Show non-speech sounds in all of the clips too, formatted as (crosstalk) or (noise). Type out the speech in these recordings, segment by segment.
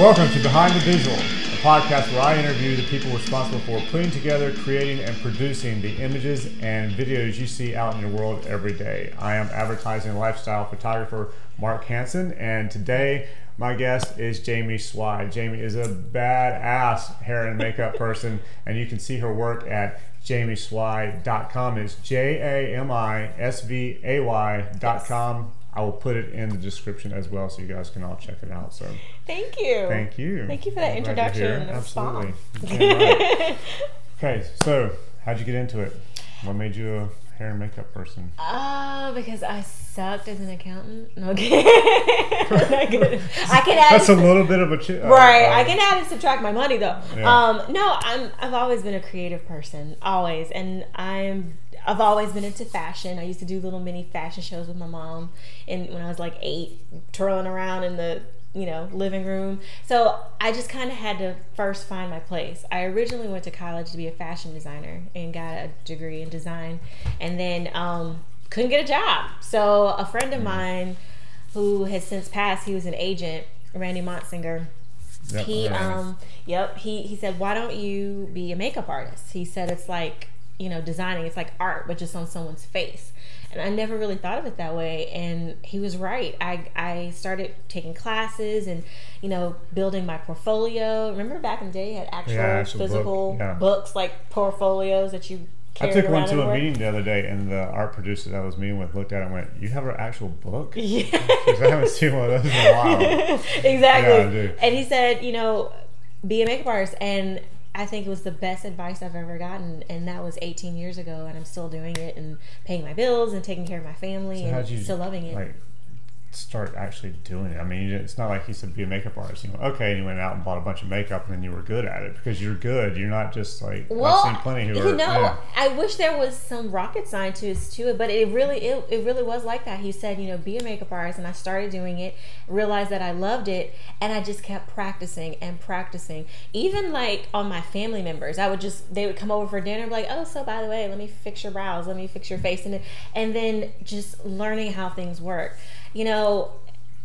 Welcome to Behind the Visual, a podcast where I interview the people responsible for putting together, creating, and producing the images and videos you see out in your world every day. I am advertising lifestyle photographer Mark Hansen, and today my guest is Jamie Swide. Jamie is a badass hair and makeup person, and you can see her work at jamiesvay.com. It's J A M I S V A Y.com. I will put it in the description as well so you guys can all check it out. So Thank you. thank you. Thank you for that I'm introduction. here. It was Absolutely. right. (laughs) okay, so how'd you get into it? What made you a hair and makeup person? Oh, because I sucked as an accountant. No, okay. (laughs) (laughs) Not. I can add That's a little bit of a chi- uh, right. uh, I can add and subtract my money though. Yeah. Um, no, I'm. I've always been a creative person, always, and I'm. I've always been into fashion. I used to do little mini fashion shows with my mom, and when I was like eight, twirling around in the you know living room. So I just kind of had to first find my place. I originally went to college to be a fashion designer and got a degree in design, and then um, couldn't get a job. So a friend of mine, who has since passed, he was an agent, Randy Montsinger Yep, he um yep he he said why don't you be a makeup artist he said it's like you know designing it's like art but just on someone's face and i never really thought of it that way and he was right i i started taking classes and you know building my portfolio remember back in the day you had actual, Yeah, actual book, physical yeah. books like portfolios that you I took one to a everywhere. meeting the other day, and the art producer that I was meeting with looked at it and went, "You have an actual book?" (laughs) yeah 'Cause I haven't seen one of those in a while. (laughs) exactly. Yeah, and he said, you know, be a makeup artist. And I think it was the best advice I've ever gotten. And that was 18 years ago. And I'm still doing it and paying my bills and taking care of my family and you still loving it. like start actually doing it? I mean, it's not like he said be a makeup artist. You know, okay, and you went out and bought a bunch of makeup, and then you were good at it because you're good. You're not just like well, I've seen plenty who you are. know, yeah. I wish there was some rocket scientist to it, but it really, it, it really was like that. He said, you know, be a makeup artist, and I started doing it, realized that I loved it, and I just kept practicing and practicing. Even like on my family members, I would just they would come over for dinner, and be like, oh, so by the way, let me fix your brows, let me fix your face, and and then just learning how things work. You know,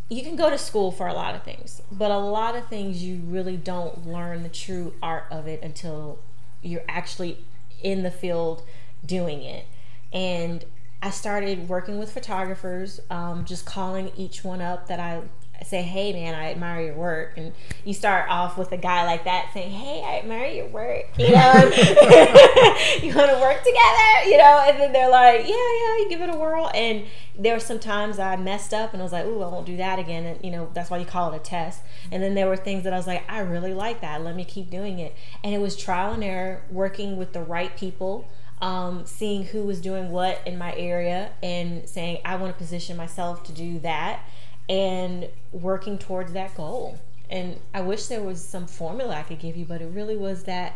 you can go to school for a lot of things, but a lot of things you really don't learn the true art of it until you're actually in the field doing it. And I started working with photographers, um, just calling each one up that I say, hey man, I admire your work. And you start off with a guy like that saying, hey, I admire your work. You know, (laughs) (laughs) you want to work together, you know, and then they're like, yeah, yeah, you give it a whirl. And there were some times I messed up and I was like, ooh, I won't do that again. And, you know, that's why you call it a test. And then there were things that I was like, I really like that. Let me keep doing it. And it was trial and error, working with the right people um, seeing who was doing what in my area and saying I want to position myself to do that and working towards that goal. And I wish there was some formula I could give you, but it really was that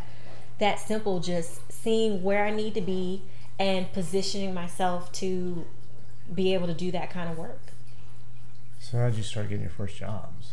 that simple just seeing where I need to be and positioning myself to be able to do that kind of work. So how did you start getting your first jobs?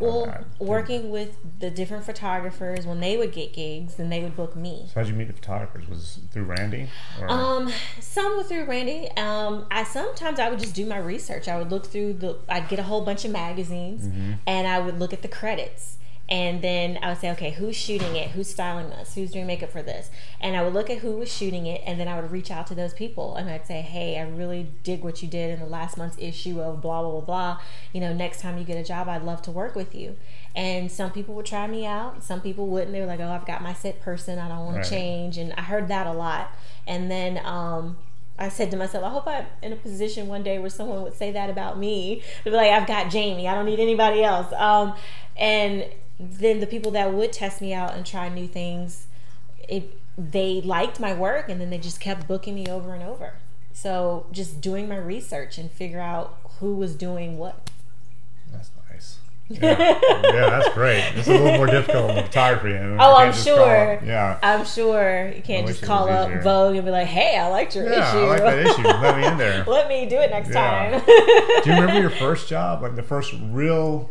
Well, Uh, working with the different photographers when they would get gigs, then they would book me. So how'd you meet the photographers? Was it through Randy? Or? Um, some were through Randy. Um, I sometimes I would just do my research. I would look through the. I'd get a whole bunch of magazines, and I would look at the credits, and then I would say, okay, who's shooting it? Who's styling this? Who's doing makeup for this? And I would look at who was shooting it, and then I would reach out to those people, and I'd say, hey, I really dig what you did in the last month's issue of blah blah blah blah. You know, next time you get a job, I'd love to work with you. And some people would try me out, some people wouldn't. They were like, oh, I've got my set person. I don't want Right. to change, and I heard that a lot. And then um, I said to myself, I hope I'm in a position one day where someone would say that about me. They'd be like, I've got Jamie. I don't need anybody else. Um, and then the people that would test me out and try new things, it, they liked my work and then they just kept booking me over and over. So just doing my research and figure out who was doing what. That's nice. (laughs) Yeah. yeah, that's great. It's a little more difficult in photography. and you Oh, I'm sure. Yeah. I'm sure you can't just call up. Vogue and be like, hey, I liked your Yeah, issue. I like that issue. Let me in there. (laughs) Let me do it next Yeah. time. Do you remember your (laughs) first job? Like the first real,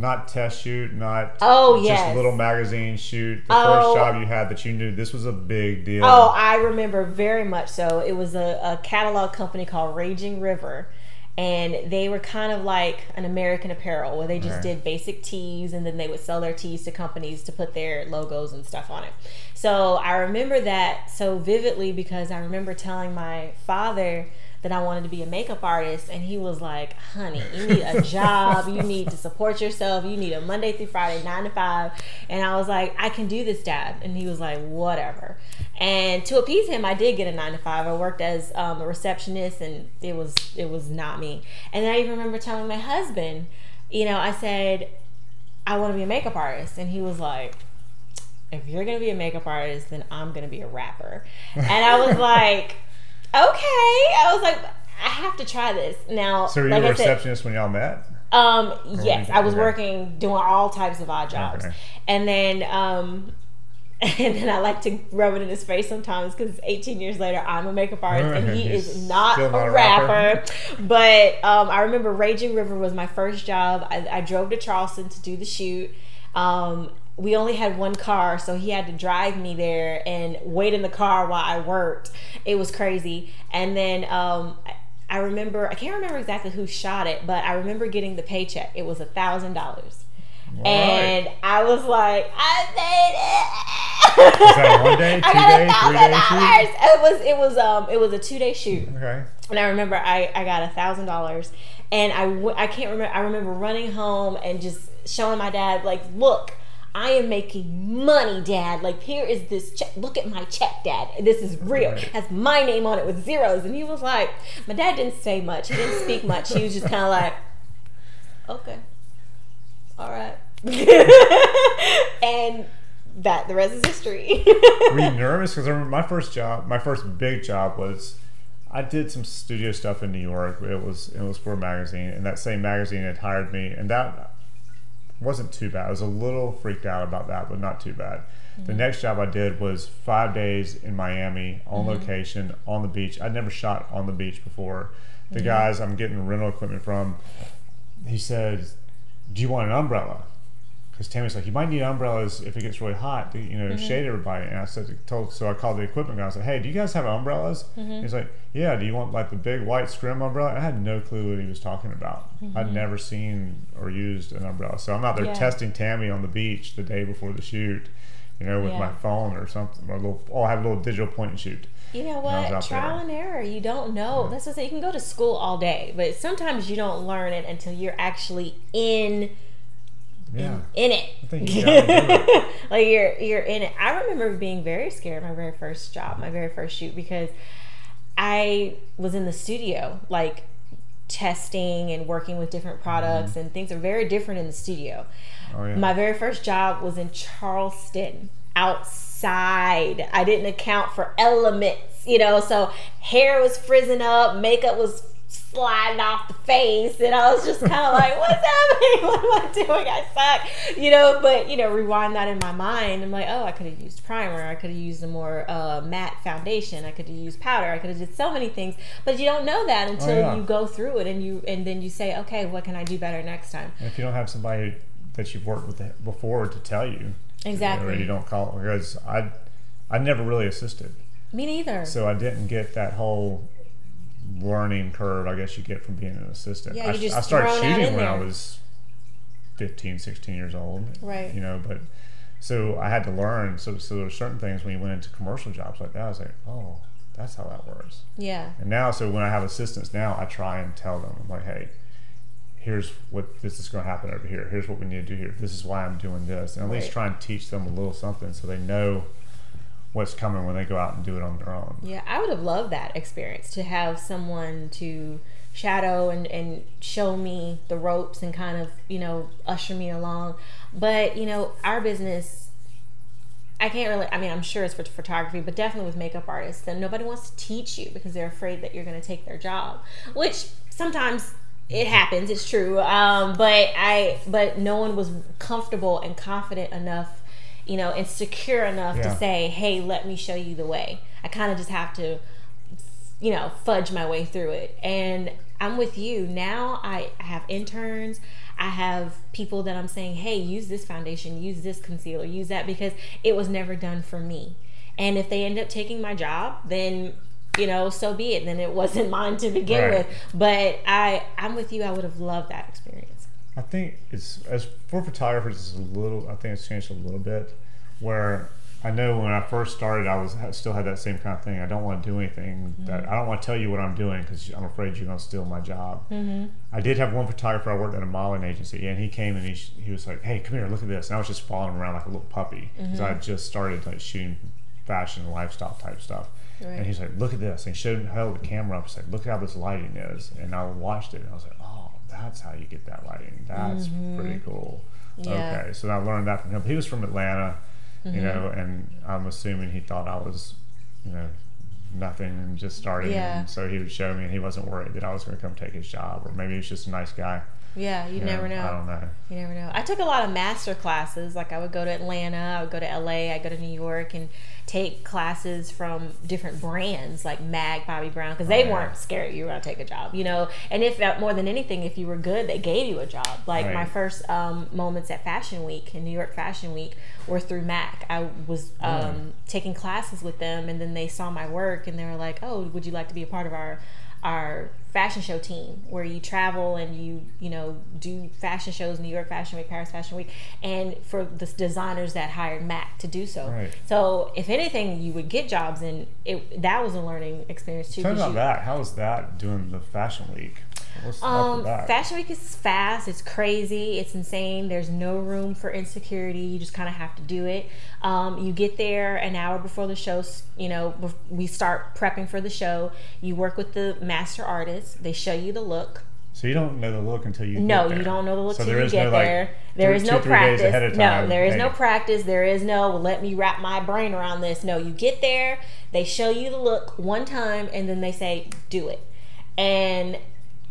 not test shoot, not Oh, just yes. little magazine shoot. The Oh. first job you had that you knew this was a big deal. Oh, I remember very much so. It was a, a catalog company called Raging River. And they were kind of like an American Apparel where they just Okay. did basic tees and then they would sell their tees to companies to put their logos and stuff on it. So I remember that so vividly because I remember telling my father that I wanted to be a makeup artist and he was like, "Honey, you need a (laughs) job, you need to support yourself, you need a Monday through Friday 9 to 5." And I was like, "I can do this, dad." And he was like, "Whatever." And to appease him, I did get a 9 to 5. I worked as um, a receptionist and it was it was not me. And then I even remember telling my husband, you know, I said, "I want to be a makeup artist." And he was like, if you're gonna be a makeup artist, then I'm gonna be a rapper. And I was (laughs) like, okay. I was like, I have to try this. Now, So were you like a I said, receptionist when y'all met? um, yes, I was okay. working doing all types of odd jobs, Okay. and then um, (laughs) and then I like to rub it in his face sometimes because 18 years later, I'm a makeup artist and he is not, not a rapper. rapper. But um, I remember Raging River was my first job. I, I drove to Charleston to do the shoot. Um, we only had one car, so he had to drive me there and wait in the car while I worked. It was crazy. And then um, I remember, I can't remember exactly who shot it, but I remember getting the paycheck. It was a $1,000. And. I was like, I made it. that one day, (laughs) two I got a thousand dollars. It was it was um it was a two day shoot. Okay. And I remember I I got a thousand dollars, and i can't remember. I remember running home and just showing my dad like, look, I am making money, Dad. Like, here is this check. Look at my check, Dad. This is real. Right. Has my name on it with zeros. And he was like, my dad didn't say much. He didn't speak much. He was just kind of like, okay all right, (laughs) and that the rest is history. Were you (laughs) nervous? Because I remember my first job, my first big job was, I did some studio stuff in New York. It was it was for a magazine, and that same magazine had hired me, and that wasn't too bad. I was a little freaked out about that, but not too bad. The mm-hmm. next job I did was five days in Miami on mm-hmm. location on the beach. I'd never shot on the beach before. The mm-hmm. guys I'm getting rental equipment from, he said, "Do you want an umbrella?" Because Tammy's like, "You might need umbrellas if it gets really hot, to, you know, mm-hmm. shade everybody." And I said, "Told." So I called the equipment guy. I said, "Hey, do you guys have umbrellas?" Mm-hmm. He's like, "Yeah." Do you want like the big white scrim umbrella? I had no clue what he was talking about. Mm-hmm. I'd never seen or used an umbrella, so I'm out there Yeah. testing Tammy on the beach the day before the shoot. You know, with Yeah. my phone or something, or little. Oh, I have a little digital point and shoot. You know what? Trial there. and error. You don't know. Mm-hmm. That's what I say. You can go to school all day, but sometimes you don't learn it until you're actually in Yeah, in it. I think (laughs) you it. like you're you're in it. I remember being very scared my very first job, my very first shoot, because I was in the studio, like testing and working with different mm-hmm. products, and things are very different in the studio. Oh yeah. My very first job was in Charleston, outside. I didn't account for elements, you know, so hair was frizzing up, makeup was sliding off the face, and I was just kind of like, (laughs) what's happening? (laughs) What am I doing? I suck, you know, but, you know, rewind that in my mind. I'm like, oh, I could have used primer. I could have used a more uh, matte foundation. I could have used powder. I could have did so many things, but you don't know that until yeah. you go through it and you, and then you say, okay, what can I do better next time? And if you don't have somebody that you've worked with before to tell you, Exactly. or you don't call because I, I never really assisted, Me neither. so I didn't get that whole learning curve. I guess you get from being an assistant. Yeah, I, you're just I started shooting in when I was 15, 16 years old. Right. You know, but so I had to learn. So so there were certain things when you went into commercial jobs like that. I was like, oh, that's how that works. yeah. And now, so when I have assistants now, I try and tell them, I'm like, hey, here's what this is going to happen over here. Here's what we need to do here. This is why I'm doing this. And at least try and teach them a little something so they know what's coming when they go out and do it on their own. Yeah, I would have loved that experience to have someone to shadow and, and show me the ropes and kind of, you know, usher me along. But, you know, our business, I can't really, I mean, I'm sure it's for photography, but definitely with makeup artists, then nobody wants to teach you because they're afraid that you're going to take their job, which sometimes it happens, it's true. Um, but I, but no one was comfortable and confident enough you know, and secure enough Yeah. to say, hey, let me show you the way. I kind of just have to, you know, fudge my way through it. And I'm with you. Now I I have interns. I have people that I'm saying, hey, use this foundation, use this concealer, use that because it was never done for me. And if they end up taking my job, then you know, so be it. Then it wasn't (laughs) mine to begin Right. with. But I, I'm with you. I would have loved that experience. I think it's as for photographers, it's a little. I think it's changed a little bit. Where I know when I first started, I was I still had that same kind of thing. I don't want to do anything that I don't want to tell you what I'm doing because I'm afraid you're going to steal my job. Mm-hmm. I did have one photographer. I worked at a modeling agency, and he came and he he was like, "Hey, come here, look at this." And I was just following around like a little puppy because I had just started like shooting fashion and lifestyle type stuff. Right. And he's like, "Look at this," and he showed held the camera up. He's like, "Look how this lighting is," and I watched it, and I was like, "Oh, that's how you get that lighting. That's mm-hmm. pretty cool." Yeah. Okay, so I learned that from him. He was from Atlanta, you mm-hmm. know, and I'm assuming he thought I was, you know, nothing and just starting. Yeah. And so he would show me, and he wasn't worried that I was going to come take his job, or maybe he was just a nice guy. Yeah, you you never know. I don't know. You never know. I took a lot of master classes. Like I would go to Atlanta, I would go to LA, I go to New York, and take classes from different brands like Mac, Bobbi Brown, because they Oh, yeah. weren't scared you were gonna take a job, you know. And if uh, more than anything, if you were good, they gave you a job. Like my first um, moments at Fashion Week in New York Fashion Week were through Mac. I was um, taking classes with them, and then they saw my work, and they were like, "Oh, would you like to be a part of our our fashion show team where you travel and you you know do fashion shows new york fashion week paris fashion week and for the designers that hired mac to do so Right. so if anything you would get jobs and it that was a learning experience too Tell about you- that. How was that doing the fashion week? Um. Fashion Week is fast. It's crazy. It's insane. There's no room for insecurity. You just kind of have to do it. Um, you get there an hour before the show. You know, we start prepping for the show. You work with the master artist. They show you the look. so you don't know the look until you No, get there. you don't know the look So you get no, there. There two- is two, no practice. ahead of No, there is no practice. There is no well, let me wrap my brain around this. No, you get there, they show you the look one time, and then they say, do it. And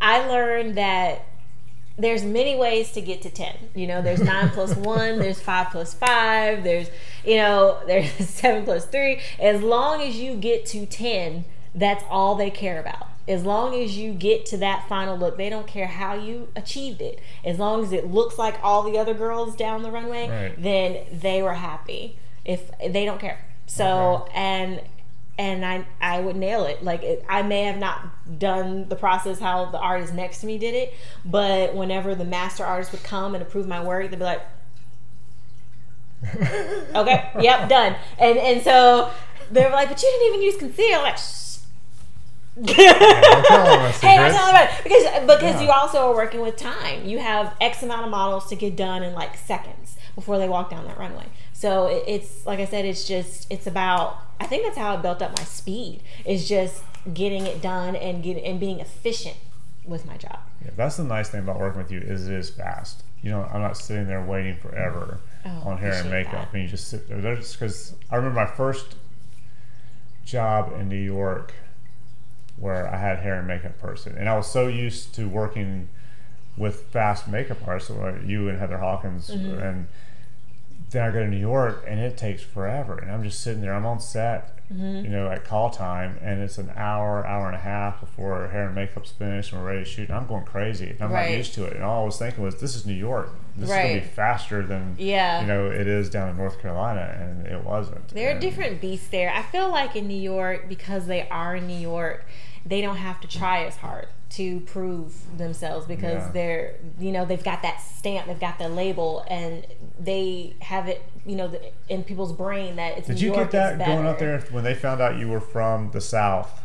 I learned that there's many ways to get to 10 you know there's 9 (laughs) plus 1 there's 5 plus 5 there's you know there's (laughs) 7 plus 3 as long as you get to 10 that's all they care about. As long as you get to that final look they don't care how you achieved it. As long as it looks like all the other girls down the runway Right. then they were happy. If they don't care. So Okay. and and I I would nail it. Like it, I may have not done the process how the artist next to me did it, but whenever the master artist would come and approve my work, they'd be like, (laughs) "Okay, yep, done." And and so they were like, "But you didn't even use concealer." I'm like, Shh. don't tell (laughs) them my hey, secrets. telling about it because because Yeah. you also are working with time. You have X amount of models to get done in like seconds before they walk down that runway. So it's like I said, it's just it's about. I think that's how I built up my speed. Is just getting it done and get and being efficient with my job. Yeah, that's the nice thing about working with you is it is fast. You know, I'm not sitting there waiting forever Oh, on hair and makeup, that. and you just sit there. That's because I remember my first job in New York where I had hair and makeup person, and I was so used to working with fast makeup artists, like you and Heather Hawkins, Mm-hmm. and then I go to New York and it takes forever, and I'm just sitting there. I'm on set, Mm-hmm. you know, at call time, and it's an hour, hour and a half before hair and makeup's finished and we're ready to shoot. And I'm going crazy. And I'm Right. not used to it. And all I was thinking was, this is New York. This is gonna be faster than Yeah. you know it is down in North Carolina, and it wasn't. There are And- different beasts there. I feel like in New York, because they are in New York, they don't have to try as hard to prove themselves because Yeah. they're, you know, they've got that stamp, they've got the label, and they have it, you know, the- in people's brain that it's Did New you York get that going up there when they found out you were from the South?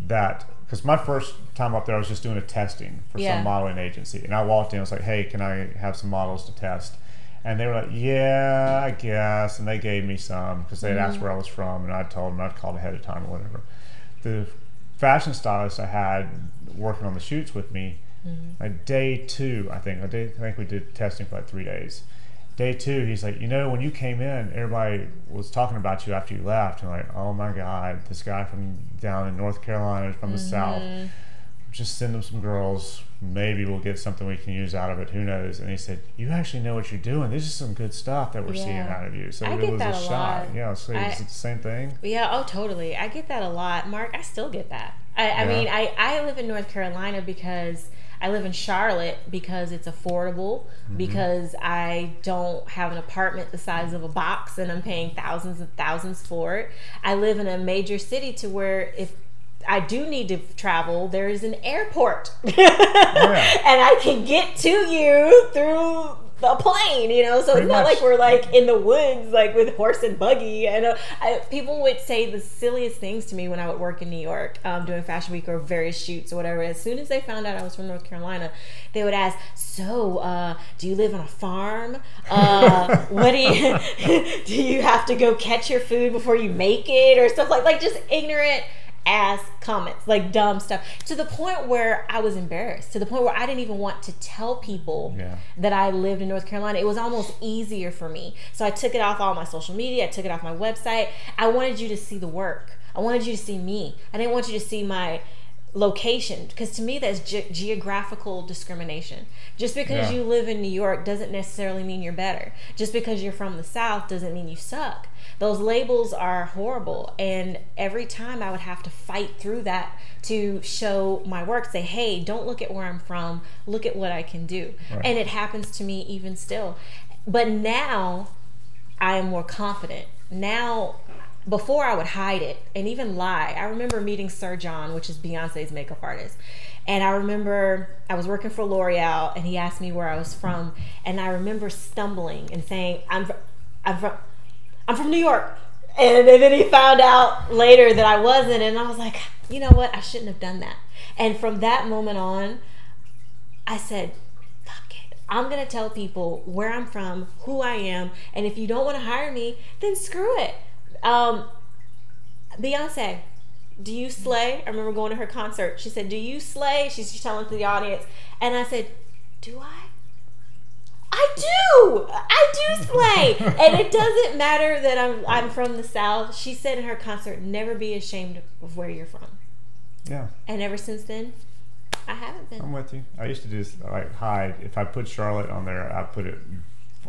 That because my first time up there, I was just doing a testing for Yeah. some modeling agency, and I walked in. I was like, "Hey, can I have some models to test?" And they were like, "Yeah, I guess." And they gave me some because they had Mm-hmm. asked where I was from, and I told them I'd called ahead of time or whatever. The fashion stylist I had working on the shoots with me, Mm-hmm. like day two, I think. I, did, I think we did testing for like three days. Day two, he's like, you know, when you came in, everybody was talking about you after you left, and like, oh my god, this guy from down in North Carolina from the south. Just send them some girls. Maybe we'll get something we can use out of it. Who knows? And he said, "You actually know what you're doing. This is some good stuff that we're seeing out of you." So I it get was that a shot. lot. Yeah. So I- is it the same thing? Yeah, oh, totally. I get that a lot. Mark, I still get that. I, I mean, I, I live in North Carolina because I live in Charlotte because it's affordable, Mm-hmm. because I don't have an apartment the size of a box and I'm paying thousands and thousands for it. I live in a major city to where if I do need to travel, there is an airport. (laughs) (laughs) Yeah. and I can get to you through a plane, you know. So Pretty it's not much. like we're like in the woods, like with horse and buggy. And uh, I, people would say the silliest things to me when I would work in New York, um, doing Fashion Week or various shoots or whatever. As soon as they found out I was from North Carolina, they would ask, "So, uh, do you live on a farm? Uh, (laughs) what do you do? You have to go catch your food before you make it, or stuff like like just ignorant." Ass comments, like dumb stuff, to the point where I was embarrassed, to the point where I didn't even want to tell people Yeah. that I lived in North Carolina. It was almost easier for me. So I took it off all my social media, I took it off my website. I wanted you to see the work. I wanted you to see me. I didn't want you to see my location because to me that's ge- geographical discrimination just because Yeah. you live in new york doesn't necessarily mean you're better just because you're from the south doesn't mean you suck those labels are horrible and every time i would have to fight through that to show my work say hey don't look at where i'm from look at what i can do Right. and it happens to me even still but now I am more confident. Now, before I would hide it and even lie. I remember meeting Sir John, which is Beyonce's makeup artist. And I remember I was working for L'Oreal and he asked me where I was from. And I remember stumbling and saying, I'm, I'm, from, I'm from New York. And, and then he found out later that I wasn't. And I was like, you know what? I shouldn't have done that. And from that moment on, I said, fuck it. I'm going to tell people where I'm from, who I am, and if you don't want to hire me, then screw it. Um, Beyonce, do you slay? I remember going to her concert. She said, Do you slay? She's telling to the audience. And I said, Do I? I do. I do slay. and it doesn't matter that I'm I'm from the South. She said in her concert, never be ashamed of where you're from. Yeah, And ever since then, I haven't been. I'm with you. I used to just like hide. If I put Charlotte on there, I put it.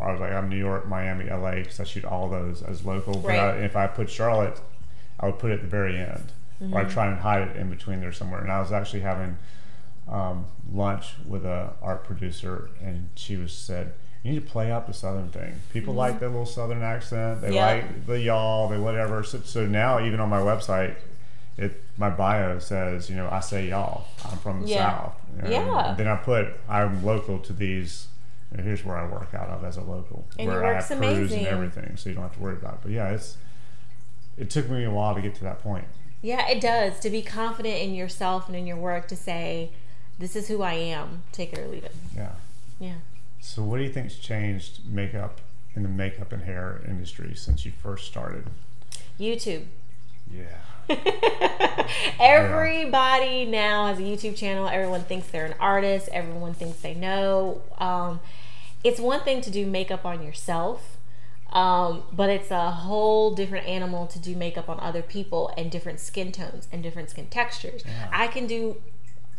I was like, I'm New York, Miami, LA, because I shoot all those as local. But I, if I put Charlotte, I would put it at the very end, or Mm-hmm. I'd try and hide it in between there somewhere. And I was actually having um, lunch with a art producer, and she was said, "You need to play up the southern thing. People like the little southern accent. They Mm-hmm. Yeah. like the y'all. They whatever." So, so now, even on my website, it my bio says, you know, I say y'all. I'm from the Yeah. south. know, Yeah. then I put I'm local to these. know, here's where I work out of as a local, And where your I work's have crews amazing. and everything, so you don't have to worry about it. But yeah, it's it took me a while to get to that point. Yeah, it does. To be confident in yourself and in your work to say, this is who I am, take it or leave it. Yeah. Yeah. So what do you think's changed makeup in the makeup and hair industry since you first started? YouTube. (laughs) Yeah. Everybody now has a YouTube channel. Everyone thinks they're an artist. Everyone thinks they know. Um, it's one thing to do makeup on yourself, um, but it's a whole different animal to do makeup on other people and different skin tones and different skin textures. Yeah. I can do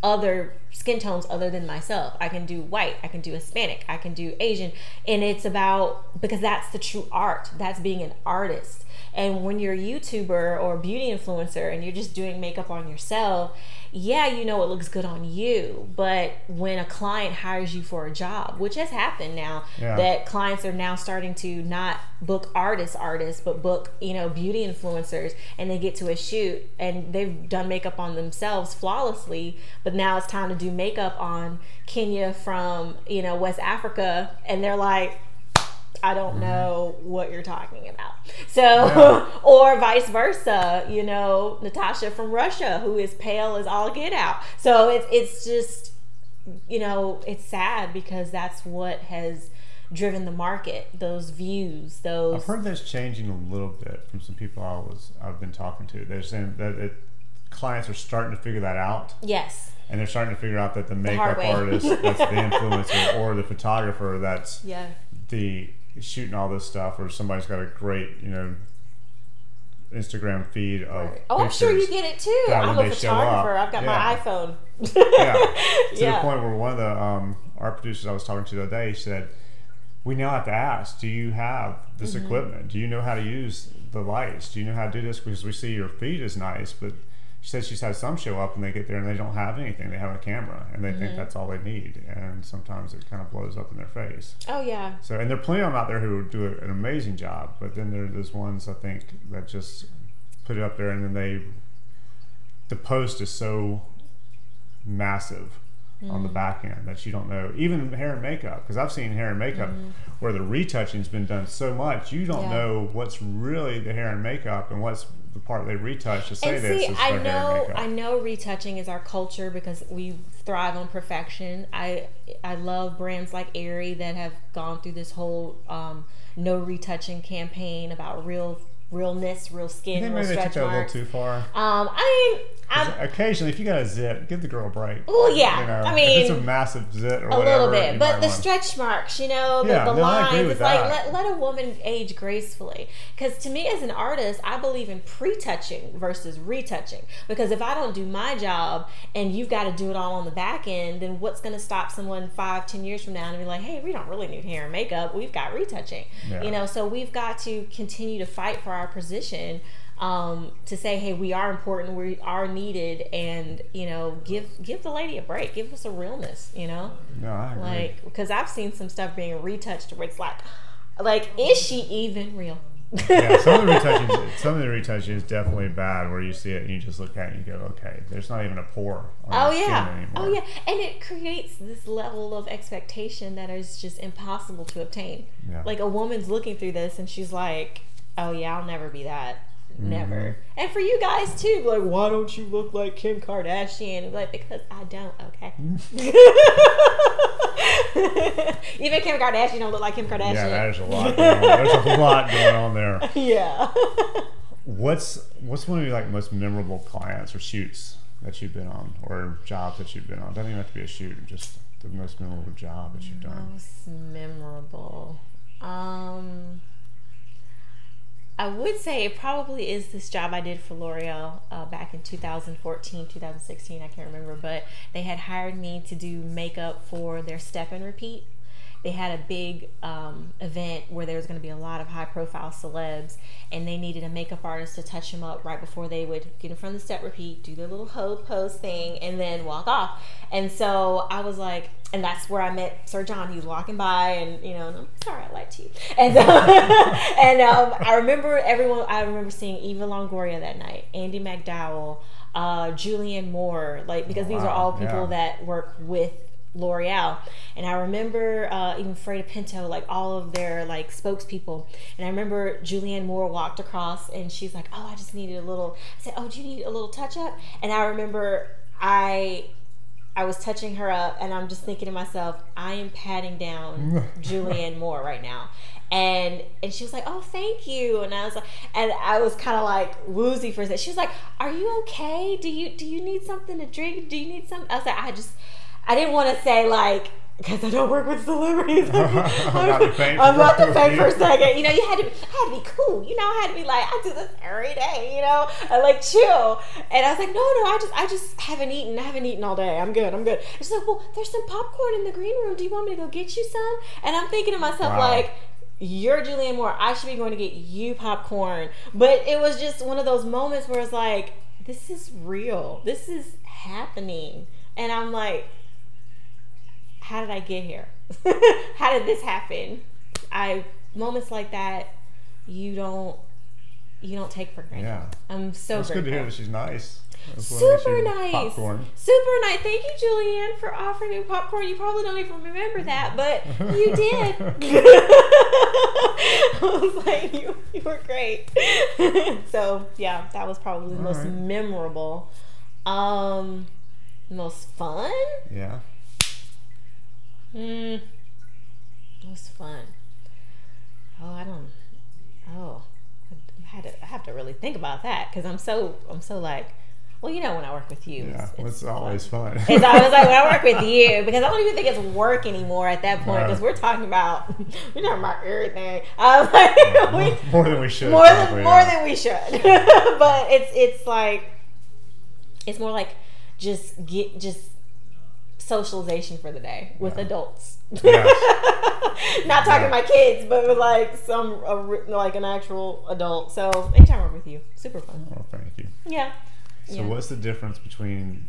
other skin tones other than myself. I can do white, I can do Hispanic, I can do Asian. And it's about because that's the true art. That's being an artist. And when you're a YouTuber or a beauty influencer and you're just doing makeup on yourself, yeah, you know it looks good on you. But when a client hires you for a job, which has happened now, Yeah. that clients are now starting to not book artists artists but book you know beauty influencers and they get to a shoot and they've done makeup on themselves flawlessly but now it's time to do makeup on kenya from you know west africa and they're like I don't mm-hmm. know what you're talking about. So, Yeah. (laughs) or vice versa, you know, Natasha from Russia, who is pale as all get out. So it's it's just, you know, it's sad because that's what has driven the market. Those views, those. I've heard that's changing a little bit from some people I was I've been talking to. They're saying that it, clients are starting to figure that out, yes. and they're starting to figure out that the makeup way. artist that's the (laughs) influencer or the photographer that's Yeah. the shooting all this stuff, or somebody's got a great you know Instagram feed of Oh, I'm sure you get it too. I'm a photographer. I've got my iPhone. yeah. (laughs) To Yeah. the point where one of the um, art producers I was talking to the other day said, "We now have to ask: Do you have this Mm-hmm. equipment? Do you know how to use the lights? Do you know how to do this? Because we see your feed is nice, but." She says she's had some show up and they get there and they don't have anything. They have a camera and they Mm-hmm. think that's all they need, and sometimes it kind of blows up in their face. Oh yeah. So, and there are plenty of them out there who do an amazing job, but then there, are those ones I think that just put it up there and then they the post is so massive on the Mm. back end that you don't know. Even hair and makeup, because I've seen hair and makeup where the retouching's been done so much, you don't Mm. Yeah. know what's really the hair and makeup and what's the part they retouch to say and this see, I hair and know, makeup. I know, retouching is our culture because we thrive on perfection. I, I love brands like Aerie that have gone through this whole um, no retouching campaign about real realness, real I skin, real maybe they took stretch that a little too far. Um, I mean, I'm Occasionally, if you got a zit, give the girl a break. well, yeah. You know, I if it's a massive zit or a whatever, little bit, but the wanna- stretch marks, you know, the, Yeah, the no, I agree lines. like let, let a woman age gracefully. Because to me, as an artist, I believe in pre-touching versus retouching. Because if I don't do my job and you've got to do it all on the back end, then what's going to stop someone five, ten years from now and be like, hey, we don't really need hair and makeup. We've got retouching. Yeah. You know, so we've got to continue to fight for our position. Um, to say, hey, we are important, we are needed, and you know, give give the lady a break, give us a realness, you know No, I agree. like because I've seen some stuff being retouched where it's like, like is she even real? yeah, some of the (laughs) retouching, some of the retouching is definitely bad. Where you see it and you just look at it and you go, okay, there's not even a pore on Oh yeah, oh yeah, and it creates this level of expectation that is just impossible to obtain. Yeah. Like a woman's looking through this and she's like, "Oh yeah, I'll never be that." Mm-hmm. Never. And for you guys too, like, why don't you look like Kim Kardashian? Like, because I don't, okay? (laughs) Even Kim Kardashian don't look like Kim Kardashian. Yeah, there's a lot. Going on. There's a (laughs) lot going on there. yeah. What's what's one of your like most memorable clients or shoots that you've been on, or jobs that you've been on? Doesn't even have to be a shoot. Just the most memorable job that you've done. Most memorable. Um, I would say it probably is this job I did for L'Oreal uh, back in 2014, 2016. I can't remember, but they had hired me to do makeup for their Step and Repeat. They had a big um, event where there was going to be a lot of high profile celebs, and they needed a makeup artist to touch them up right before they would get in front of the step repeat, do their little hoe pose thing, and then walk off. And so I was like, and that's where I met Sir John. He was walking by, and you know, and I'm sorry, I liked you. (laughs) And so, (laughs) and um, I remember everyone. I remember seeing Eva Longoria that night, Andie MacDowell, uh, Julianne Moore, like because these are all people yeah. that work with L'Oreal. And I remember uh, even Freida Pinto, like all of their like spokespeople. And I remember Julianne Moore walked across and she's like, "Oh, I just needed a little." I said, "Oh, do you need a little touch up?" And I remember I. I was touching her up, and I'm just thinking to myself, I am patting down (laughs) Julianne Moore right now, and and she was like, "Oh, thank you," and I was like, and I was kind of like woozy for a second. She was like, "Are you okay? Do you do you need something to drink? Do you need something?" I was like, "I just." I didn't want to say like because I don't work with celebrities. (laughs) I'm, About to faint for a faint for a few. second. You know, you had to, I had to be cool. You know, I had to be like, I do this every day. You know, I like chill. And I was like, no, no, I just, I just haven't eaten. I haven't eaten all day. I'm good. I'm good. She's like, well, there's some popcorn in the green room. Do you want me to go get you some? And I'm thinking to myself Wow. like. You're Julianne Moore. I should be going to get you popcorn. But it was just one of those moments where it's like, this is real. This is happening. And I'm like, how did I get here? (laughs) how did this happen? I moments like that you don't you don't take for granted. Yeah. I'm so It's grateful. good to hear that she's nice. That's Super nice. Popcorn. Super nice. Thank you, Julianne, for offering me popcorn. You probably don't even remember that, but you (laughs) did. (laughs) I was like, you, you were great. so yeah, that was probably the All most right. memorable. Um, most fun. Yeah. Hmm. was fun. Oh, I don't. Oh, I had to. I have to really think about that because I'm so. I'm so like. Well, you know, when I work with you, Yeah. it's, it's always fun. it's always like when I work with (laughs) you because I don't even think it's work anymore at that point because Right. we're talking about (laughs) we're talking about everything. Was (laughs) like, we, more than we should. more than probably, more than we should. but it's it's like it's more like just get just socialization for the day with Yeah. adults. Yes. (laughs) Not talking Yeah. to my kids, but with like some a, like an actual adult. So anytime work with you, super fun. Oh, thank you. Yeah. So, Yeah. what's the difference between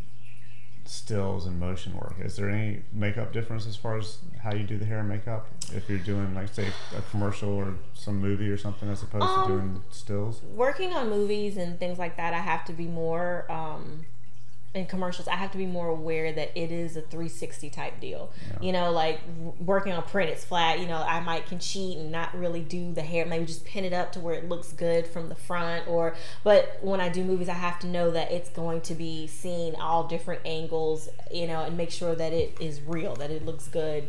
stills and motion work? Is there any makeup difference as far as how you do the hair and makeup? If you're doing, like, say, a commercial or some movie or something, as opposed Um, to doing stills? working on movies and things like that, I have to be more um, in commercials, I have to be more aware that it is a 360 type deal. Yeah. You know, like working on print, it's flat. You know, I might can cheat and not really do the hair, maybe just pin it up to where it looks good from the front. Or, but when I do movies, I have to know that it's going to be seen all different angles. You know, and make sure that it is real, that it looks good,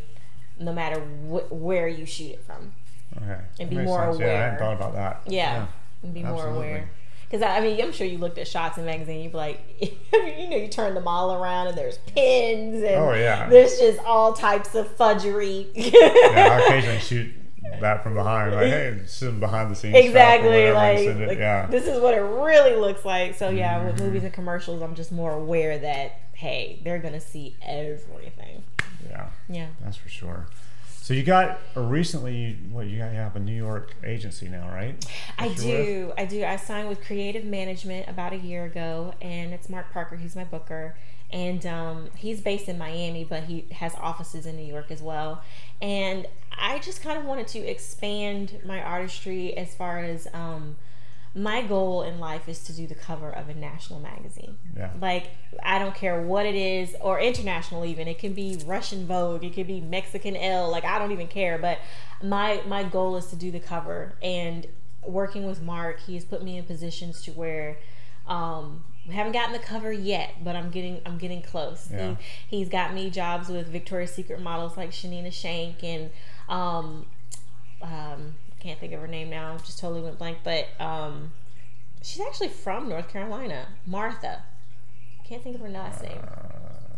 no matter wh- where you shoot it from. Okay, and be more sense. aware. Yeah, I hadn't thought about that. Yeah, yeah. and be Absolutely. more aware. Because I mean, I'm sure you looked at shots in magazine. You'd be like, (laughs) you know, you turn them all around, and there's pins, and oh yeah, there's just all types of fudgery. yeah, I (laughs) occasionally shoot that from behind, like, hey, sitting behind the scenes. Exactly, like, like, yeah. this is what it really looks like. So yeah, mm-hmm. with movies and commercials, I'm just more aware that hey, they're gonna see everything. Yeah, yeah, that's for sure. So you got recently what you have a New York agency now, right? I do. With? I do. I signed with Creative Management about a year ago and it's Mark Parker, he's my booker. And um, he's based in Miami, but he has offices in New York as well. And I just kind of wanted to expand my artistry as far as um, my goal in life is to do the cover of a national magazine. Yeah. Like I don't care what it is or international even. It can be Russian Vogue, it could be Mexican Elle, like I don't even care, but my my goal is to do the cover and working with Mark, he's put me in positions to where um we haven't gotten the cover yet, but I'm getting I'm getting close. Yeah. He, he's got me jobs with Victoria's Secret models like Shanina Shaik and um, um, can't think of her name now. Just totally went blank. But um, she's actually from North Carolina. Martha. Can't think of her last name.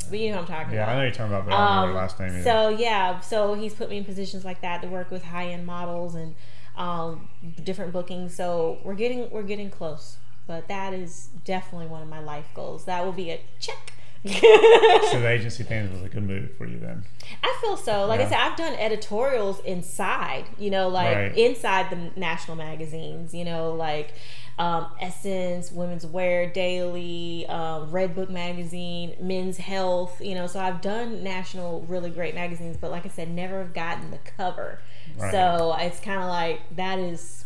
But you know what I'm talking yeah, about. Yeah, I know you're talking about, but I don't know her um, last name either. So yeah, so he's put me in positions like that to work with high end models and um, different bookings. So we're getting we're getting close. But that is definitely one of my life goals. That will be a check (laughs) so the agency thing was a good move for you then. I feel so. Like yeah. I said, I've done editorials inside, you know, like right. inside the national magazines, you know, like um, Essence, Women's Wear Daily, um, Redbook Magazine, Men's Health, you know. So I've done national, really great magazines, but like I said, never have gotten the cover. Right. So it's kind of like that is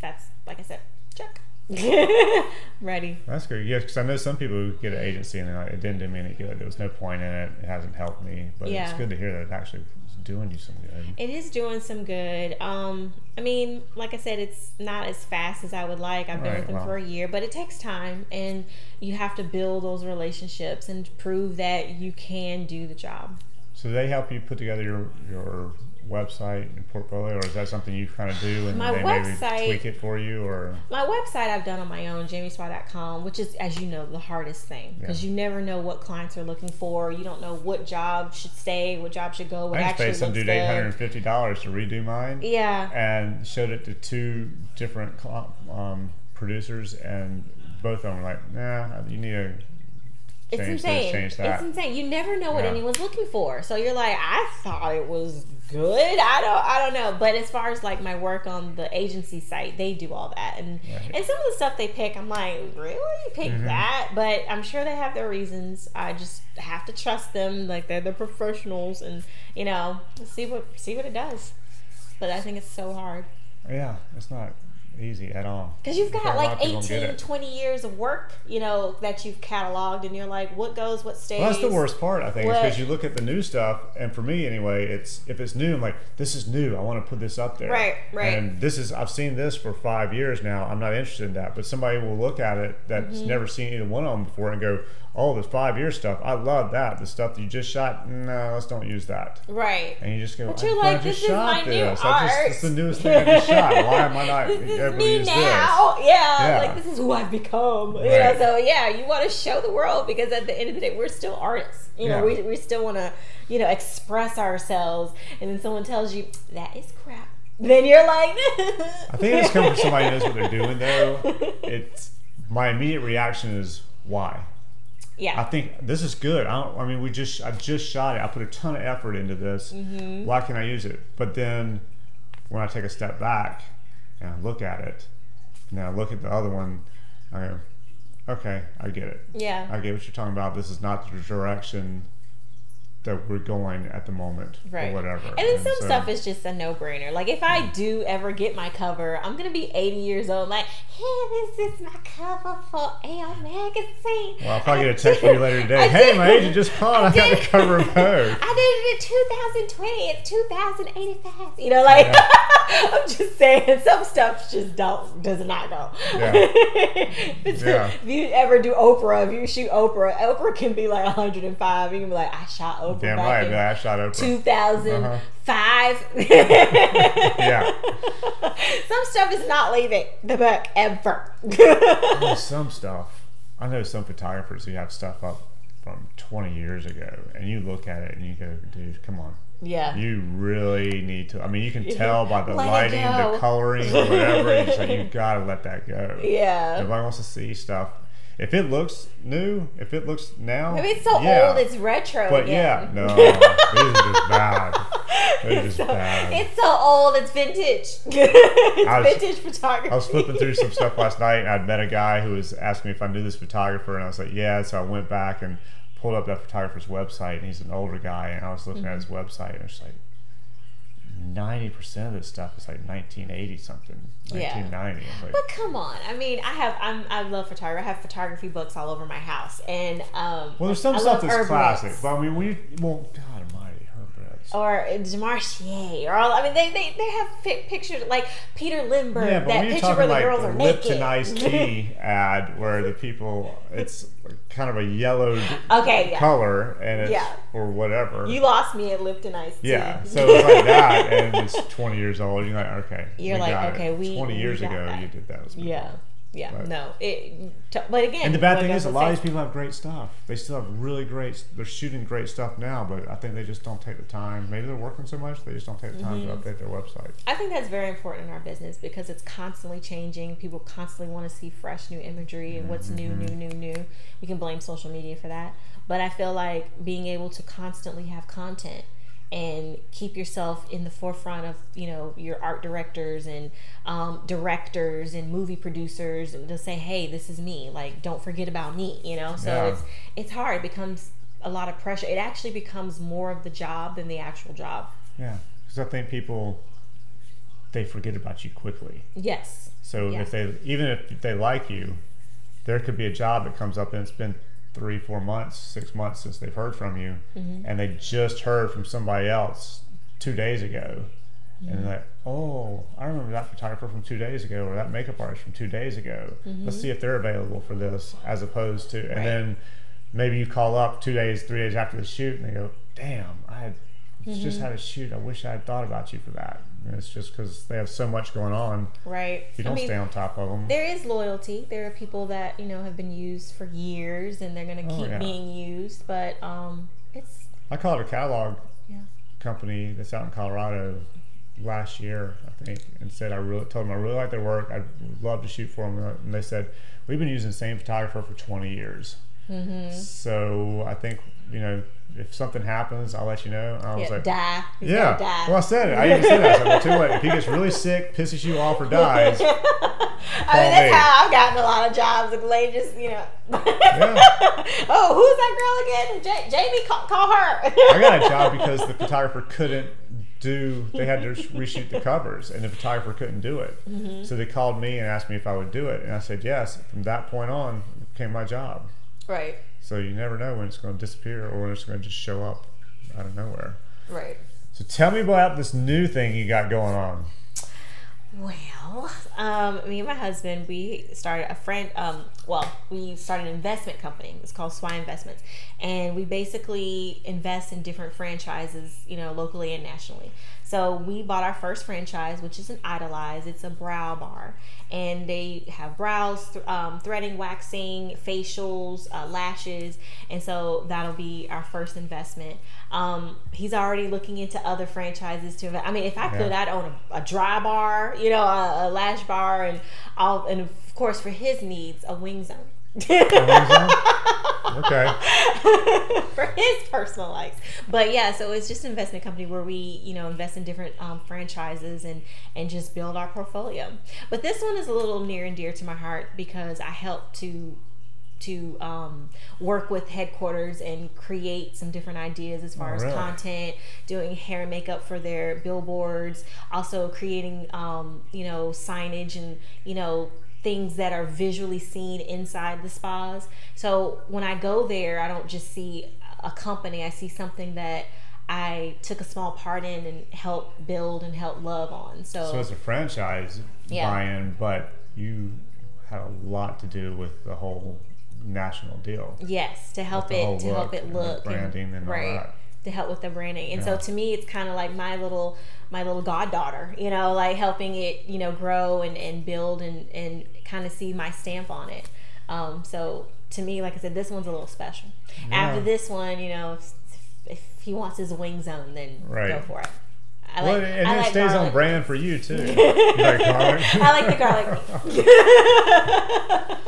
that's like I said, check. (laughs) Ready. That's good. Yes, because I know some people who get an agency and they're like, it didn't do me any good. There was no point in it. It hasn't helped me. But yeah. it's good to hear that it actually is doing you some good. It is doing some good. Um, I mean, like I said, it's not as fast as I would like. I've been right, with them well. for a year, but it takes time, and you have to build those relationships and prove that you can do the job. So they help you put together your your website and portfolio, or is that something you kind of do and my they website, maybe tweak it for you? Or my website I've done on my own, jamieswai.com, which is, as you know, the hardest thing because yeah. you never know what clients are looking for. You don't know what job should stay, what job should go. What I just paid some dude eight hundred and fifty dollars to redo mine. Yeah, and showed it to two different um, producers, and both of them were like, "Nah, you need to it's insane. This, it's insane. You never know what yeah. anyone's looking for. So you're like, I thought it was good. I don't I don't know. But as far as like my work on the agency site, they do all that. And right. and some of the stuff they pick, I'm like, really? You pick mm-hmm. that? But I'm sure they have their reasons. I just have to trust them. Like they're the professionals and you know, see what see what it does. But I think it's so hard. Yeah, it's not easy at all. Because you've got like 18, 20 years of work, you know, that you've cataloged, and you're like, what goes, what stays. Well, that's the worst part, I think, because you look at the new stuff, and for me anyway, it's if it's new, I'm like, this is new. I want to put this up there. Right, right. And this is, I've seen this for five years now. I'm not interested in that. But somebody will look at it that's mm-hmm. never seen either one of them before and go, oh, the five year stuff. I love that. The stuff that you just shot, no, let's don't use that. Right. And you just go, but you're like, this is my this. new art. Just, it's the newest thing I just shot. Why am I not (laughs) this to use now. this? Yeah, yeah, like this is who I've become. Right. You know, so yeah, you want to show the world because at the end of the day, we're still artists. You know, yeah. we, we still want to, you know, express ourselves. And then someone tells you, that is crap. Then you're like, I think it's coming from (laughs) somebody who knows what they're doing, though. It's my immediate reaction is why yeah. I think this is good. I don't. I mean, we just I just shot it. I put a ton of effort into this. Mm-hmm. Why can't I use it? But then when I take a step back and I look at it, and I look at the other one, I go, okay, I get it. Yeah. I get what you're talking about. This is not the direction that we're going at the moment right. or whatever. And then and some so, stuff is just a no brainer. Like if I do ever get my cover, I'm gonna be 80 years old. Like hey, this is my cover for Elle magazine. Well, I'll probably get a (laughs) text from you later today. Hey, my agent just called. I, got the cover of Vogue. (laughs) I did it in 2020. It's 2085. You know, like (laughs) I'm just saying, some stuff just don't does not go. Yeah. If Yeah. you ever do Oprah, if you shoot Oprah, Oprah can be like 105. You can be like, I shot Oprah Damn back right. in Yeah, I shot Oprah. 2005. Uh-huh. Yeah. (laughs) Some stuff is not leaving the book ever. Some stuff. I know some photographers who have stuff up from 20 years ago, and you look at it and you go, dude, come on. yeah. You really need to. I mean, you can tell by the lighting, the coloring, or whatever. you just like, you gotta let that go. Yeah. Everybody wants to see stuff. If it looks new, if it looks now, Maybe it's so yeah. old it's retro But again. yeah, no, (laughs) it's just bad. They're just so, bad. It's so old, it's vintage. (laughs) it's was- vintage photography. I was flipping through some stuff (laughs) last night, and I'd met a guy who was asking me if I knew this photographer, and I was like, yeah. So I went back and pulled up that photographer's website, and he's an older guy, and I was looking at his mm-hmm. website, and it's like ninety percent of this stuff is like nineteen eighty something, Yeah. nineteen ninety. Like, But come on, I mean, I have I'm I love photography. I have photography books all over my house, and um. well, there's some I stuff that's classic, books. but I mean, you well, God. Or uh, Demarchelier, or all, I mean, they, they, they have pictures like Peter Lindbergh, Yeah, but that picture where the like girls are Lipton naked. iced tea (laughs) ad, where the people, it's kind of a yellowed okay, yeah. color, and it's Yeah. or whatever. You lost me at Lipton Ice Tea. Yeah, (laughs) so it's like that, and it's 20 years old. You're like, okay, You're like, okay, it. we- 20 we years ago, that. you did that. Yeah, yeah, no. It, but again, And the bad thing is, a lot of these people have great stuff. They still have really great. They're shooting great stuff now, but I think they just don't take the time. Maybe they're working so much, they just don't take the time Mm-hmm. to update their website. I think that's very important in our business because it's constantly changing. People constantly want to see fresh new imagery and what's new, new, new, new. We can blame social media for that. But I feel like being able to constantly have content and keep yourself in the forefront of you know your art directors and um, directors and movie producers and to say hey this is me. Like don't forget about me you know? So Yeah. it's it's hard. It becomes a lot of pressure. It actually becomes more of the job than the actual job. Yeah, because I think people they forget about you quickly. yes. So Yeah. if they even if they like you, there could be a job that comes up and it's been three, four months, six months since they've heard from you, Mm-hmm. and they just heard from somebody else two days ago, and they're like, "Oh, I remember that photographer from two days ago, or that makeup artist from two days ago. Let's see if they're available for this." As opposed to, and Mm-hmm. Right. then maybe you call up two days, three days after the shoot, and they go, "Damn, I had Mm-hmm. just had a shoot. I wish I had thought about you for that." It's just because they have so much going on. right you don't mean, stay on top of them, there is loyalty. There are people that you know have been used for years, and they're going to Oh, keep yeah. being used. But um, it's I called a catalog Yeah. company that's out in Colorado last year, I think, and said I really told them I really like their work. I'd love to shoot for them, and they said we've been using the same photographer for 20 years. Mm-hmm. So I think you know if something happens, I'll let you know. And I was yeah, like, die. He's yeah. die. Well, I said it. I even said that. I said, well, too late. If he gets really sick, pisses you off, or (laughs) dies, I mean, that's me. how I've gotten a lot of jobs. The lady just, you know. Yeah. (laughs) oh, who's that girl again? Ja- Jamie, call, call her. I got a job because the photographer couldn't do. They had to reshoot the covers, and the photographer couldn't do it. Mm-hmm. So they called me and asked me if I would do it, and I said yes. From that point on, became my job. right, So you never know when it's going to disappear or when it's going to just show up out of nowhere. right. So tell me about this new thing you got going on. Well, um, me and my husband, we started a friend. Um, well, we started an investment company. It's called Svay Investments, and we basically invest in different franchises, you know, locally and nationally. So we bought our first franchise, which is an Idolize. It's a brow bar, and they have brows, th- um, threading, waxing, facials, uh, lashes, and so that'll be our first investment. Um, he's already looking into other franchises to. invest- I mean, if I could, Yeah. I'd own a, a dry bar, you know, a, a lash bar, and all, and of course for his needs, a wing zone. (laughs) Okay. (laughs) for his personal likes. But yeah, so it's just an investment company where we, you know, invest in different um, franchises and and just build our portfolio. But this one is a little near and dear to my heart because I helped to to um, work with headquarters and create some different ideas as far Oh, as really? content, doing hair and makeup for their billboards, also creating, um, you know, signage and, you know, things that are visually seen inside the spas. So when I go there, I don't just see a company, I see something that I took a small part in and helped build and help love on. So, So it's a franchise Yeah. buy-in, but you had a lot to do with the whole national deal. yes, to help it to help look it and look branding and all right. that. To help with the branding, and so to me, it's kind of like my little my little goddaughter, you know, like helping it, you know, grow and, and build and and kind of see my stamp on it. Um, so to me, like I said, this one's a little special. After this one, you know, if, if he wants his wing zone, then Right. go for it. I Well, like, and I it like stays on brand for you too. (laughs) You like garlic? I like the garlic. (laughs)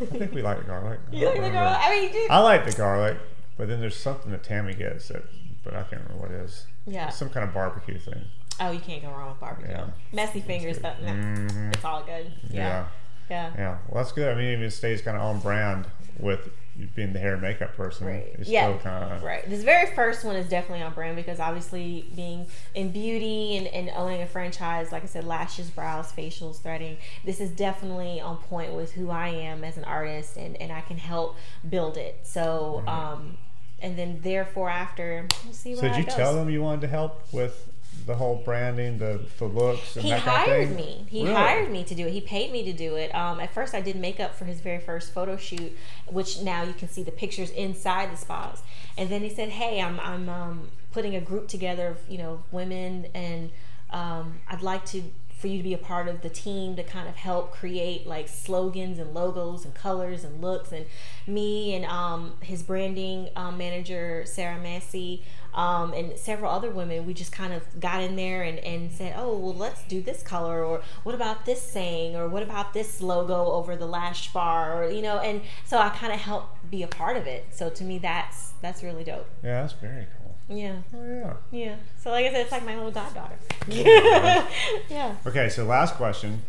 I think we like garlic. You like the garlic? I mean, you I like the garlic, but then there's something that Tammy gets that, but I can't remember what it is. yeah. Some kind of barbecue thing. Oh, you can't go wrong with barbecue. Yeah. Messy fingers, but no, Mhm. it's all good. Yeah. Yeah. Yeah. yeah, Well, that's good. I mean, even stays kind of on brand with being the hair and makeup person. Right. It's Yeah. still kind of Right. This very first one is definitely on brand because obviously being in beauty and, and owning a franchise, like I said, lashes, brows, facials, threading, this is definitely on point with who I am as an artist and, and I can help build it. So, um, and then therefore after, we'll see So did you that tell goes. them you wanted to help with the whole branding, the the looks, and he that kind of hired me. He Really? hired me to do it. He paid me to do it. Um, at first, I did makeup for his very first photo shoot, which now you can see the pictures inside the spas. And then he said, "Hey, I'm I'm um, putting a group together of you know women, and um, I'd like to." For you to be a part of the team to kind of help create like slogans and logos and colors and looks, and me and um, his branding um, manager Sarah Massey um, and several other women, we just kind of got in there and, and said, oh, well, let's do this color, or what about this saying, or what about this logo over the lash bar, or you know, and so I kind of helped be a part of it. So to me, that's that's really dope. Yeah, that's very cool. Yeah, Oh yeah. yeah. So like I said, it's like my little goddaughter. (laughs) yeah. Okay, so last question: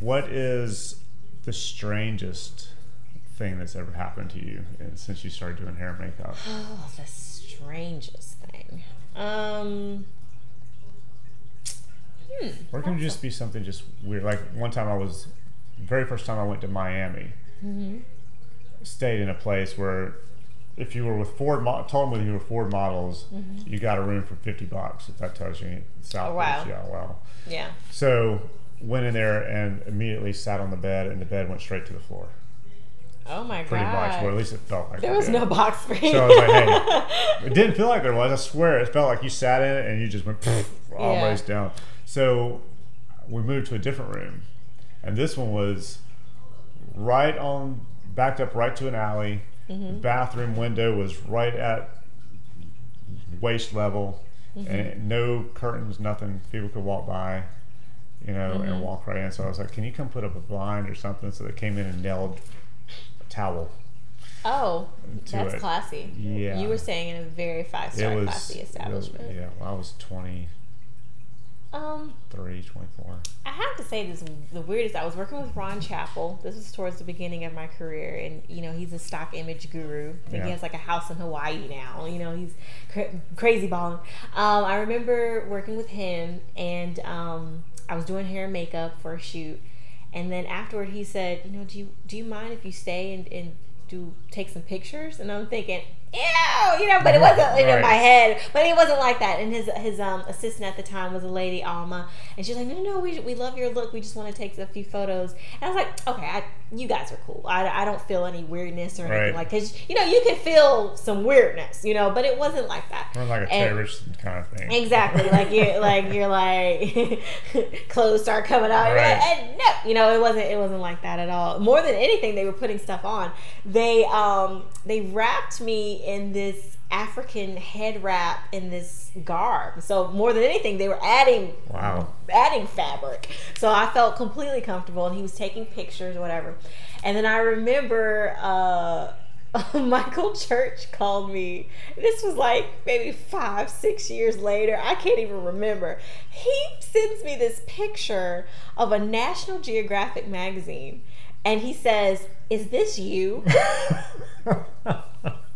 What is the strangest thing that's ever happened to you uh, since you started doing hair and makeup? Oh, the strangest thing. Um. Hmm. Or can it just be something just weird? Like one time I was, very first time I went to Miami, Mm-hmm. stayed in a place where if you were with Ford, mo- whether you were Ford models, you got a room for 50 bucks. If that tells you South Mm-hmm. Oh, wow. Beach, yeah, wow. Yeah. So went in there and immediately sat on the bed, and the bed went straight to the floor. Oh my Pretty god. Pretty much, or at least it felt like There was no box spring. So I was like, hey, (laughs) it didn't feel like there was. I swear, it felt like you sat in it and you just went all Yeah. ways down. So we moved to a different room, and this one was right on, backed up right to an alley. Mm-hmm. The bathroom window was right at waist level, Mm-hmm. and no curtains, nothing. People could walk by. You know, Mm-hmm. and walk right in. So I was like, "Can you come put up a blind or something?" So they came in and nailed a towel oh, that's it. classy. Yeah. You were staying in a very five star was, classy it was establishment. yeah. Well, I was 23, Um, 24. I have to say this the weirdest. I was working with Ron Chapple. This was towards the beginning of my career, and you know he's a stock image guru. I think Yeah. he has like a house in Hawaii now. You know he's cra- crazy balling. Um, I remember working with him, and um, I was doing hair and makeup for a shoot, and then afterward he said, you know, do you do you mind if you stay and, and do take some pictures? And I'm thinking. Ew, you know, but it wasn't in Right. my head. But it wasn't like that. And his his um, assistant at the time was a lady, Alma, and she's like, no, no, no, we, we love your look. We just want to take a few photos. And I was like, okay, I, you guys are cool. I, I don't feel any weirdness or anything Right. like because you know you could feel some weirdness, you know, but it wasn't like that. Or like a And- terrorist kind of thing. Exactly, like you're (laughs) like you're like (laughs) clothes start coming out, You're like, and no, you know it wasn't it wasn't like that at all. More than anything, they were putting stuff on. They um they wrapped me in this African head wrap in this garb. So more than anything, they were adding Wow. adding fabric. So I felt completely comfortable, and he was taking pictures, or whatever. And then I remember uh, (laughs) Michael Church called me. This was like maybe five, six years later. I can't even remember. He sends me this picture of a National Geographic magazine, and he says, "Is this you?" (laughs)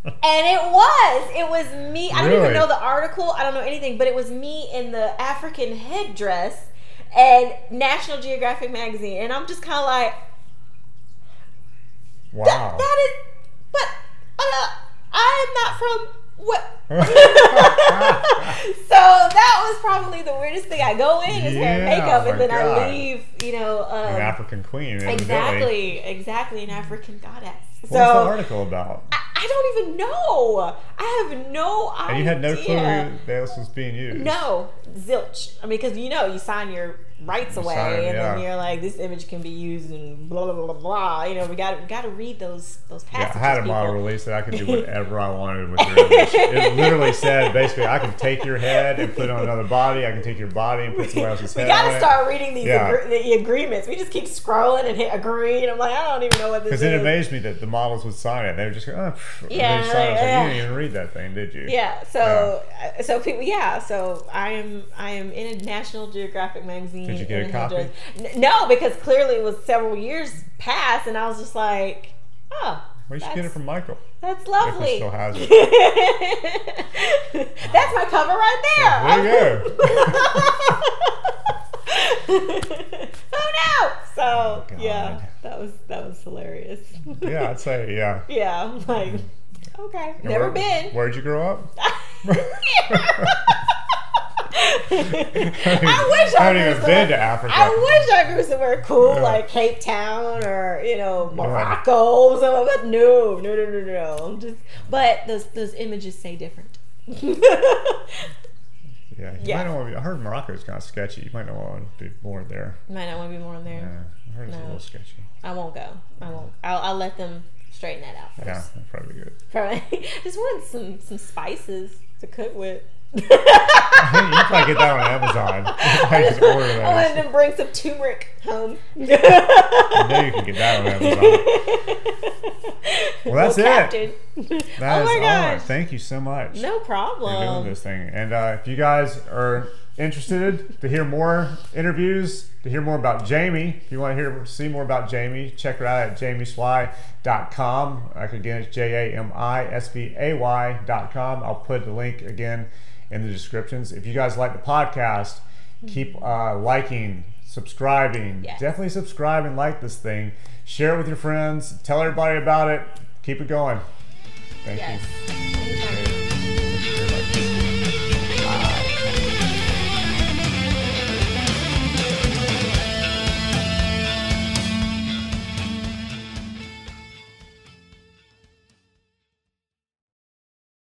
And it was. It was me. I don't even know the article. I don't know anything, but it was me in the African headdress and National Geographic magazine. And I'm just kind of like, Wow. That, that is, but uh, I am not from what. (laughs) (laughs) so that was probably the weirdest thing. I go in is hair and makeup, and then God. I leave. You know, um, An African queen. exactly, exactly, an African goddess. What so was the article about? I, I don't even know. I have no idea. And you had no clue who this was being used. No, zilch. I mean, because you know, you sign your rights away, it, and then you're like, this image can be used and blah blah blah blah. blah. You know, we got we got to read those those Yeah. I had a model release that I could do (laughs) whatever I wanted with your image. It literally said basically I can take your head and put it on another body. I can take your body and put somebody else's (laughs) We head got to start reading these Yeah. agre- the agreements. We just keep scrolling and hit agree, and I'm like, I don't even know what this Because is. it amazed me that the models would sign it. They would just go, oh, Yeah, they sign it. I like, yeah. you didn't even read that thing, did you? Yeah, so uh so people, yeah, so I am I am in a National Geographic magazine. Did you get a copy? No, because clearly it was several years past, and I was just like, oh, Well, you should get it from Michael. that's If lovely. still has (laughs) it. that's my cover right there. There you go. (laughs) oh no! So oh, God. yeah, that was that was hilarious. Yeah, I'd say, yeah. (laughs) yeah, like okay, And never where- been. Where'd you grow up? I wish I, I haven't grew even somewhere- been to Africa. I wish I grew somewhere cool Yeah. like Cape Town or you know Morocco, or something. But no, no, no, no, no. I'm just, but those those images say different. (laughs) Yeah, you Yeah. might not want to be, I heard Morocco is kind of sketchy. You might not want to be more there. Might not want to be more in there. Yeah, I heard it's a little sketchy. I won't go. I won't. I'll, I'll let them straighten that out first. Yeah, that'd probably be good. (laughs) Probably. Just wanted some some spices to cook with. (laughs) you can probably get that on Amazon. (laughs) I just order that. I those. wanted them to bring some turmeric home. (laughs) I know you can get that on Amazon. Well, that's it. Captain. That oh is my all. gosh. Thank you so much No for problem. doing this thing. And uh, if you guys are interested to hear more interviews, to hear more about Jamie, if you want to hear see more about Jamie, check her out at jamieswy.com. Like again, it's J A M I S V A Y.com. I'll put the link again in the descriptions. If you guys like the podcast, keep uh, liking, subscribing. Yes. Definitely subscribe and like this thing. Share it with your friends. Tell everybody about it. Keep it going. Thank you. Yes.